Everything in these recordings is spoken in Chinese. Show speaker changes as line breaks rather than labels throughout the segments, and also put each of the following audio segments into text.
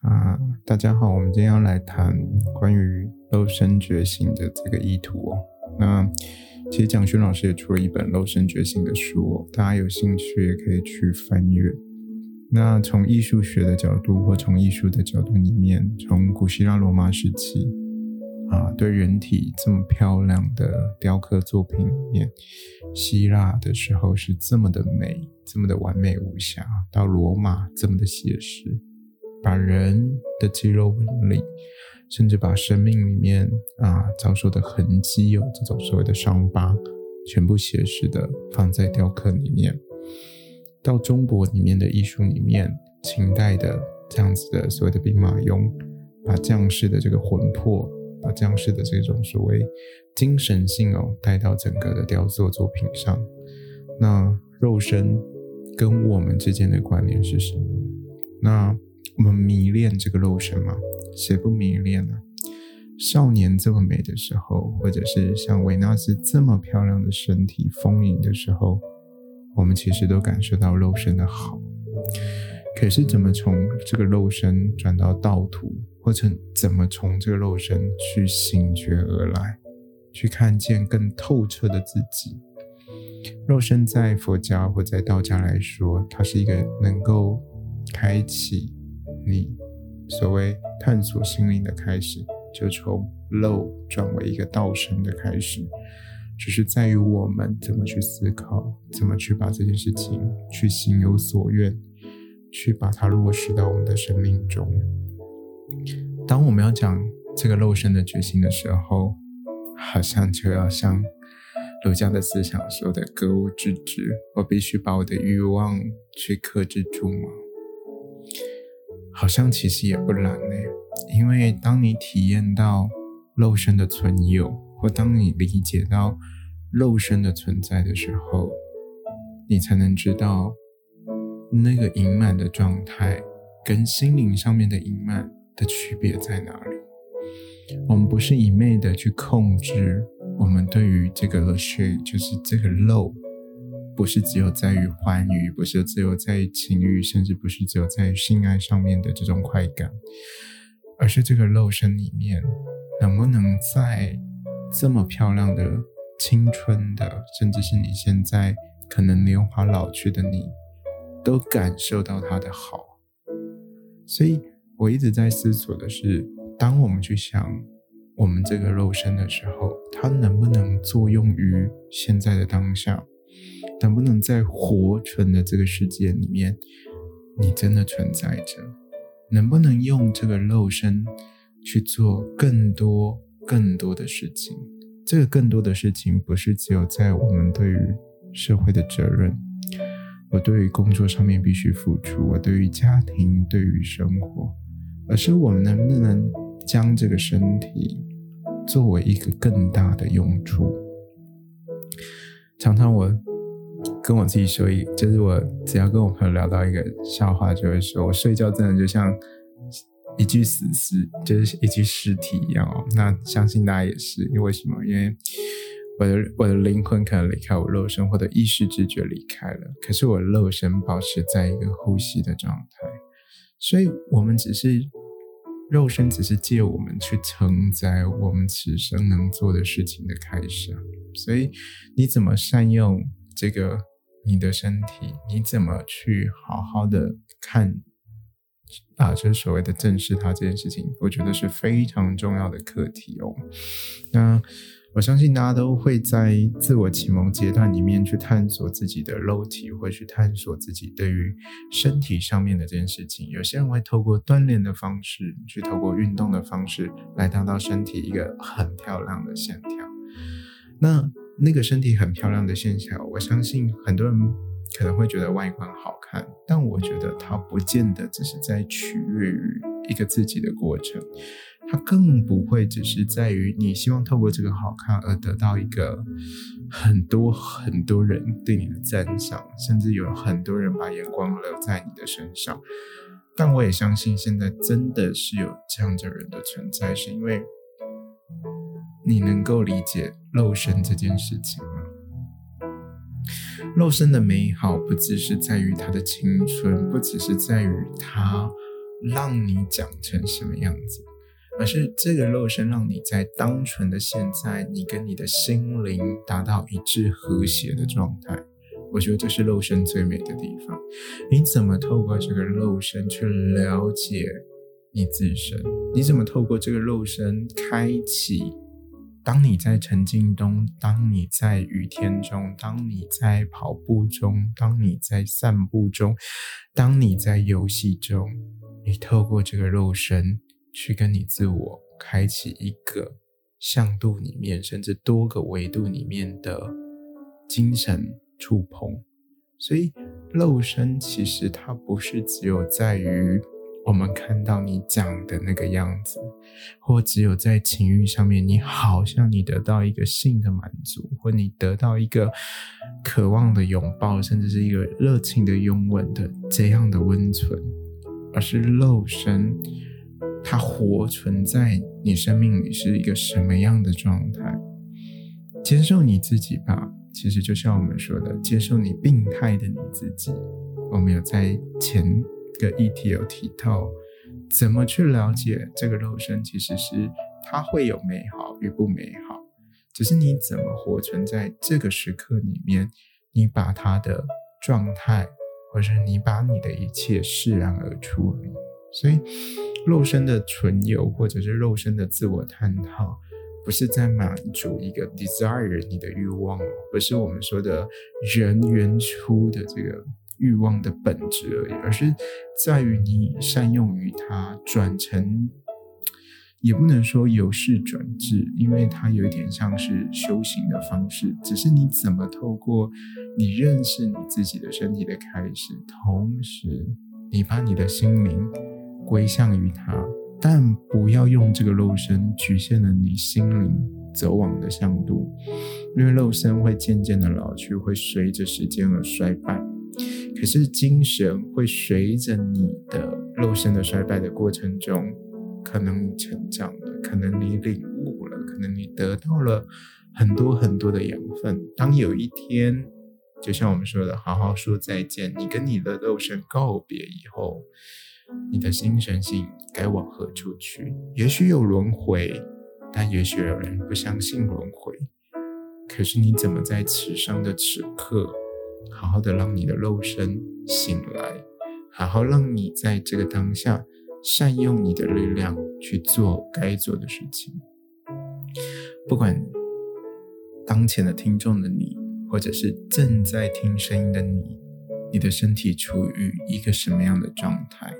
啊，大家好，我们今天要来谈关于肉身觉醒的这个意图哦。那其实蒋勋老师也出了一本肉身觉醒的书，大家有兴趣也可以去翻阅。那从艺术学的角度，或从艺术的角度里面，从古希腊罗马时期啊，对人体这么漂亮的雕刻作品里面，希腊的时候是这么的美，这么的完美无瑕，到罗马这么的写实。把人的肌肉纹理，甚至把生命里面啊遭受的痕迹，有这种所谓的伤疤，全部写实的放在雕刻里面。到中国里面的艺术里面，秦代的这样子的所谓的兵马俑，把将士的这个魂魄，把将士的这种所谓精神性哦带到整个的雕塑作品上。那肉身跟我们之间的关联是什么？那我们迷恋这个肉身吗？谁不迷恋呢？少年这么美的时候，或者是像维纳斯这么漂亮的身体丰盈的时候，我们其实都感受到肉身的好。可是怎么从这个肉身转到道途，或者怎么从这个肉身去醒觉而来，去看见更透彻的自己？肉身在佛家或在道家来说，它是一个能够开启。你所谓探索心灵的开始，就从肉转为一个道身的开始，只是在于我们怎么去思考，怎么去把这件事情去心有所愿，去把它落实到我们的生命中。当我们要讲这个肉身的觉醒的时候，好像就要像儒家的思想说的“格物致知”，我必须把我的欲望去克制住吗？好像其实也不难呢，因为当你体验到肉身的存有，或当你理解到肉身的存在的时候，你才能知道那个盈满的状态跟心灵上面的盈满的区别在哪里。我们不是一昧的去控制我们对于这个 shape，就是这个肉。不是只有在于欢愉，不是只有在于情欲，甚至不是只有在于性爱上面的这种快感，而是这个肉身里面能不能在这么漂亮的青春的，甚至是你现在可能年华老去的你，都感受到它的好。所以我一直在思索的是，当我们去想我们这个肉身的时候，它能不能作用于现在的当下？能不能在活存的这个世界里面，你真的存在着？能不能用这个肉身去做更多更多的事情？这个更多的事情不是只有在我们对于社会的责任，我对于工作上面必须付出，我对于家庭、对于生活，而是我们能不能将这个身体作为一个更大的用处？常常我。跟我自己说一，就是我只要跟我朋友聊到一个笑话，就会说我睡觉真的就像一具死尸，就是一具尸体一样哦。那相信大家也是，因为什么？因为我的我的灵魂可能离开我肉身，或者意识知觉离开了，可是我肉身保持在一个呼吸的状态，所以我们只是肉身，只是借我们去承载我们此生能做的事情的开始。所以你怎么善用？这个你的身体，你怎么去好好的看啊？就是所谓的正视它这件事情，我觉得是非常重要的课题哦。那我相信大家都会在自我启蒙阶段里面去探索自己的肉体，或去探索自己对于身体上面的这件事情。有些人会透过锻炼的方式，去透过运动的方式来达到身体一个很漂亮的线条。那那个身体很漂亮的线条，我相信很多人可能会觉得外观好看，但我觉得它不见得只是在取悦于一个自己的过程，它更不会只是在于你希望透过这个好看而得到一个很多很多人对你的赞赏，甚至有很多人把眼光留在你的身上。但我也相信，现在真的是有这样的人的存在，是因为。你能够理解肉身这件事情吗？肉身的美好不只是在于它的青春，不只是在于它让你长成什么样子，而是这个肉身让你在单纯的现在，你跟你的心灵达到一致和谐的状态。我觉得这是肉身最美的地方。你怎么透过这个肉身去了解你自身？你怎么透过这个肉身开启？当你在沉静中，当你在雨天中，当你在跑步中，当你在散步中，当你在游戏中，你透过这个肉身去跟你自我开启一个向度里面，甚至多个维度里面的精神触碰。所以，肉身其实它不是只有在于。我们看到你讲的那个样子，或只有在情欲上面，你好像你得到一个性的满足，或你得到一个渴望的拥抱，甚至是一个热情的拥吻的这样的温存，而是肉身，它活存在你生命里是一个什么样的状态？接受你自己吧，其实就像我们说的，接受你病态的你自己。我们有在前。个议题有提到，怎么去了解这个肉身？其实是它会有美好与不美好，只是你怎么活存在这个时刻里面，你把它的状态，或者你把你的一切释然而出而已。所以，肉身的存有，或者是肉身的自我探讨，不是在满足一个 desire 你的欲望，不是我们说的人原初的这个。欲望的本质而已，而是在于你善用于它，转成，也不能说由事转智，因为它有一点像是修行的方式。只是你怎么透过你认识你自己的身体的开始，同时你把你的心灵归向于它，但不要用这个肉身局限了你心灵走往的向度，因为肉身会渐渐的老去，会随着时间而衰败。可是精神会随着你的肉身的衰败的过程中，可能你成长了，可能你领悟了，可能你得到了很多很多的养分。当有一天，就像我们说的，好好说再见，你跟你的肉身告别以后，你的精神性该往何处去？也许有轮回，但也许有人不相信轮回。可是你怎么在此生的此刻？好好的让你的肉身醒来，好好让你在这个当下善用你的力量去做该做的事情。不管当前的听众的你，或者是正在听声音的你，你的身体处于一个什么样的状态？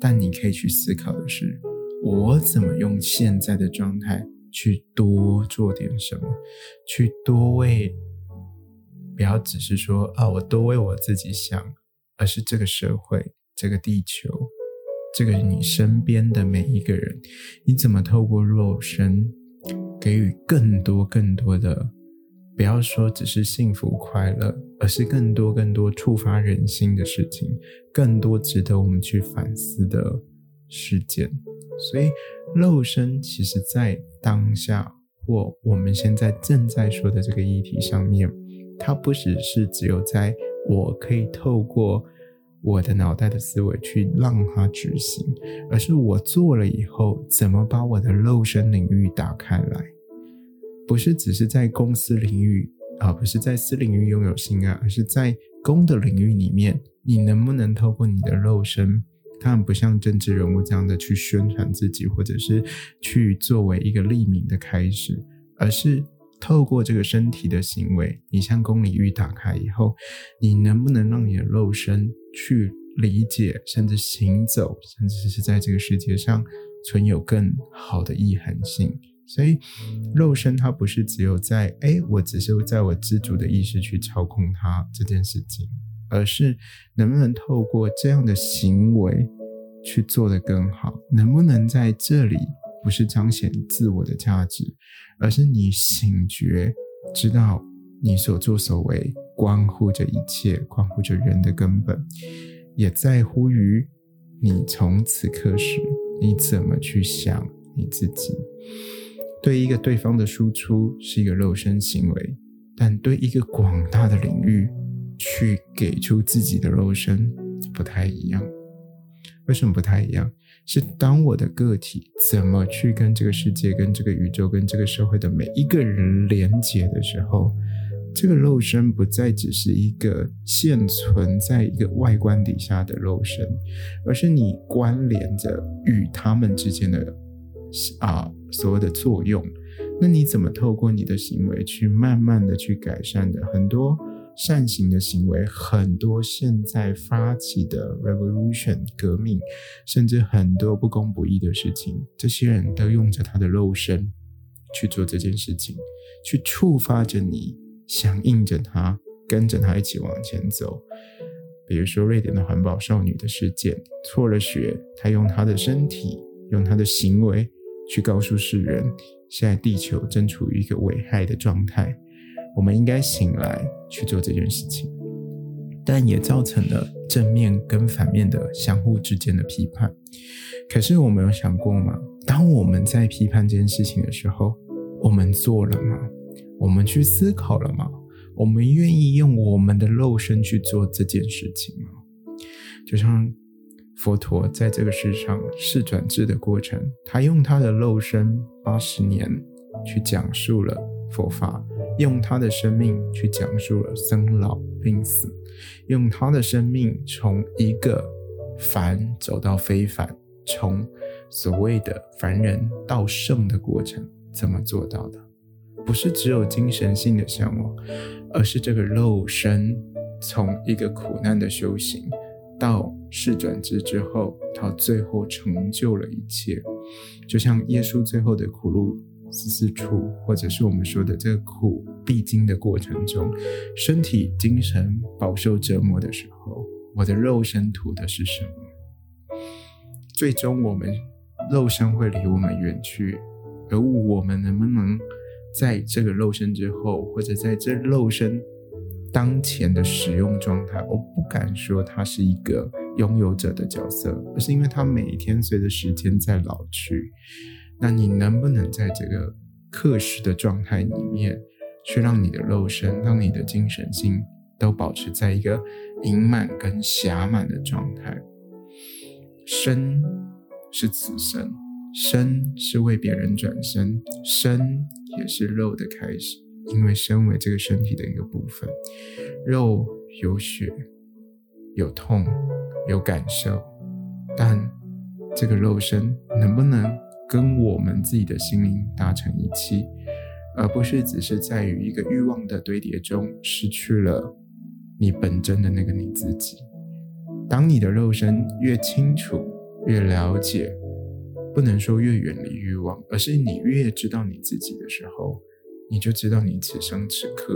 但你可以去思考的是，我怎么用现在的状态去多做点什么，去多为。不要只是说啊，我多为我自己想，而是这个社会、这个地球、这个你身边的每一个人，你怎么透过肉身给予更多、更多的，不要说只是幸福快乐，而是更多、更多触发人心的事情，更多值得我们去反思的事件。所以，肉身其实在当下或我们现在正在说的这个议题上面。它不只是只有在我可以透过我的脑袋的思维去让它执行，而是我做了以后，怎么把我的肉身领域打开来？不是只是在公司领域啊，不是在私领域拥有性爱，而是在公的领域里面，你能不能透过你的肉身？当然不像政治人物这样的去宣传自己，或者是去作为一个立名的开始，而是。透过这个身体的行为，你向公领域打开以后，你能不能让你的肉身去理解，甚至行走，甚至是在这个世界上存有更好的意涵性？所以，肉身它不是只有在哎，我只是在我自主的意识去操控它这件事情，而是能不能透过这样的行为去做得更好？能不能在这里？不是彰显自我的价值，而是你醒觉，知道你所作所为关乎着一切，关乎着人的根本，也在乎于你从此刻时你怎么去想你自己。对一个对方的输出是一个肉身行为，但对一个广大的领域去给出自己的肉身不太一样。为什么不太一样？是当我的个体怎么去跟这个世界、跟这个宇宙、跟这个社会的每一个人连接的时候，这个肉身不再只是一个现存在一个外观底下的肉身，而是你关联着与他们之间的啊所谓的作用。那你怎么透过你的行为去慢慢的去改善的很多？善行的行为，很多现在发起的 revolution 革命，甚至很多不公不义的事情，这些人都用着他的肉身去做这件事情，去触发着你，响应着他，跟着他一起往前走。比如说瑞典的环保少女的事件，辍了学，她用她的身体，用她的行为去告诉世人，现在地球正处于一个危害的状态。我们应该醒来去做这件事情，但也造成了正面跟反面的相互之间的批判。可是我们有想过吗？当我们在批判这件事情的时候，我们做了吗？我们去思考了吗？我们愿意用我们的肉身去做这件事情吗？就像佛陀在这个世上试转智的过程，他用他的肉身八十年去讲述了佛法。用他的生命去讲述了生老病死，用他的生命从一个凡走到非凡，从所谓的凡人到圣的过程，怎么做到的？不是只有精神性的向往，而是这个肉身从一个苦难的修行到世转之之后，到最后成就了一切，就像耶稣最后的苦路。四处，或者是我们说的这个苦必经的过程中，身体、精神饱受折磨的时候，我的肉身图的是什么？最终，我们肉身会离我们远去，而我们能不能在这个肉身之后，或者在这肉身当前的使用状态，我不敢说它是一个拥有者的角色，而是因为它每一天随着时间在老去。那你能不能在这个课时的状态里面，去让你的肉身、让你的精神性都保持在一个盈满跟暇满的状态？身是此生，身是为别人转身，身也是肉的开始，因为身为这个身体的一个部分，肉有血、有痛、有感受，但这个肉身能不能？跟我们自己的心灵达成一期，而不是只是在于一个欲望的堆叠中失去了你本真的那个你自己。当你的肉身越清楚、越了解，不能说越远离欲望，而是你越知道你自己的时候，你就知道你此生此刻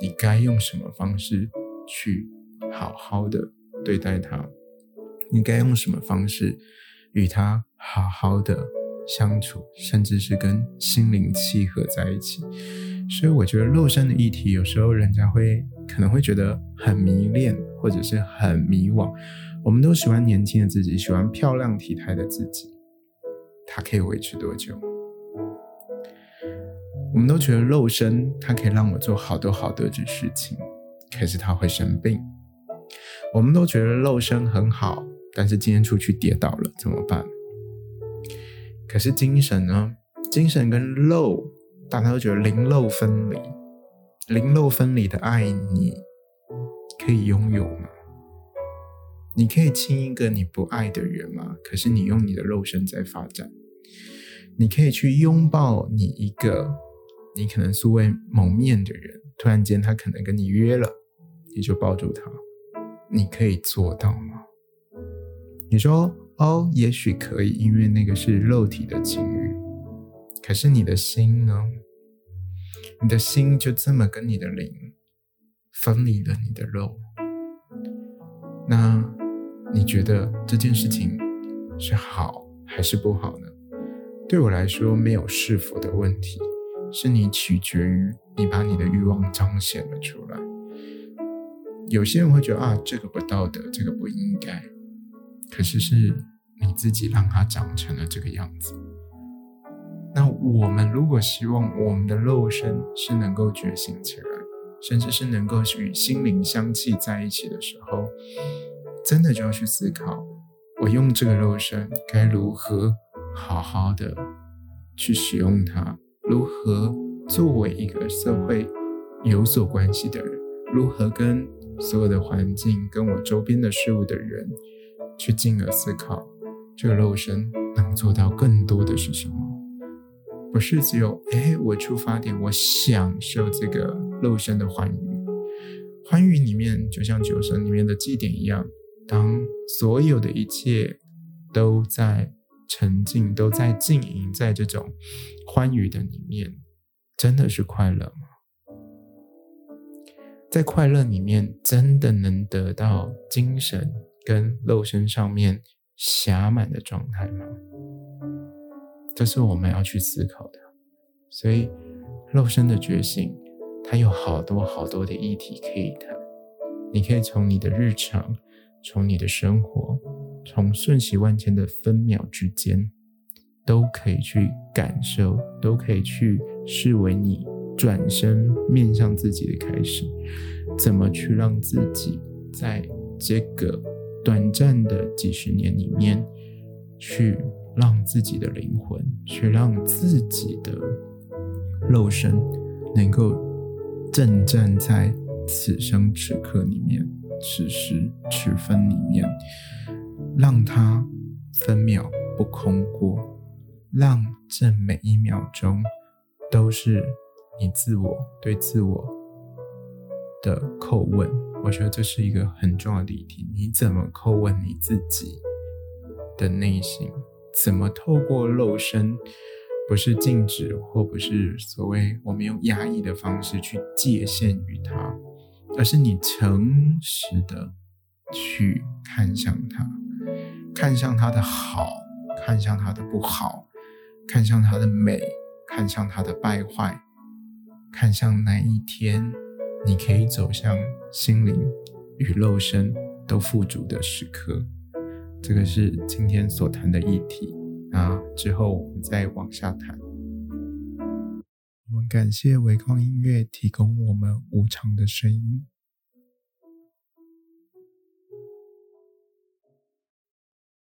你该用什么方式去好好的对待它，你该用什么方式与它好好的。相处，甚至是跟心灵契合在一起，所以我觉得肉身的议题，有时候人家会可能会觉得很迷恋，或者是很迷惘。我们都喜欢年轻的自己，喜欢漂亮体态的自己，它可以维持多久？我们都觉得肉身它可以让我做好多好多的事情，可是它会生病。我们都觉得肉身很好，但是今天出去跌倒了怎么办？可是精神呢？精神跟肉，大家都觉得灵肉分离，灵肉分离的爱，你可以拥有吗？你可以亲一个你不爱的人吗？可是你用你的肉身在发展，你可以去拥抱你一个你可能素未谋面的人，突然间他可能跟你约了，你就抱住他，你可以做到吗？你说。哦，也许可以，因为那个是肉体的情欲。可是你的心呢？你的心就这么跟你的灵分离了你的肉。那你觉得这件事情是好还是不好呢？对我来说，没有是否的问题，是你取决于你把你的欲望彰显了出来。有些人会觉得啊，这个不道德，这个不应该。可是是你自己让它长成了这个样子。那我们如果希望我们的肉身是能够觉醒起来，甚至是能够与心灵相契在一起的时候，真的就要去思考，我用这个肉身该如何好好的去使用它？如何作为一个社会有所关系的人？如何跟所有的环境、跟我周边的事物的人去进而思考，这个肉身能做到更多的是什么？不是只有哎，我出发点，我享受这个肉身的欢愉。欢愉里面，就像酒神里面的祭典一样，当所有的一切都在沉浸、都在经营在这种欢愉的里面，真的是快乐吗？在快乐里面，真的能得到精神跟肉身上面暇满的状态吗？这是我们要去思考的。所以，肉身的觉醒。它有好多好多的议题可以谈，你可以从你的日常，从你的生活，从瞬息万千的分秒之间，都可以去感受，都可以去视为你转身面向自己的开始，怎么去让自己在这个短暂的几十年里面，去让自己的灵魂，去让自己的肉身能够。正站在此生此刻里面，此时此分里面，让它分秒不空过，让这每一秒钟都是你自我对自我的叩问。我觉得这是一个很重要的议题。你怎么叩问你自己的内心？怎么透过肉身？不是禁止，或不是所谓我们用压抑的方式去界限于它，而是你诚实的去看向它，看向它的好，看向它的不好，看向它的美，看向它的败坏，看向哪一天你可以走向心灵与肉身都富足的时刻。这个是今天所谈的议题。那之后我们再往下谈。我们感谢维康音乐提供我们无常的声音。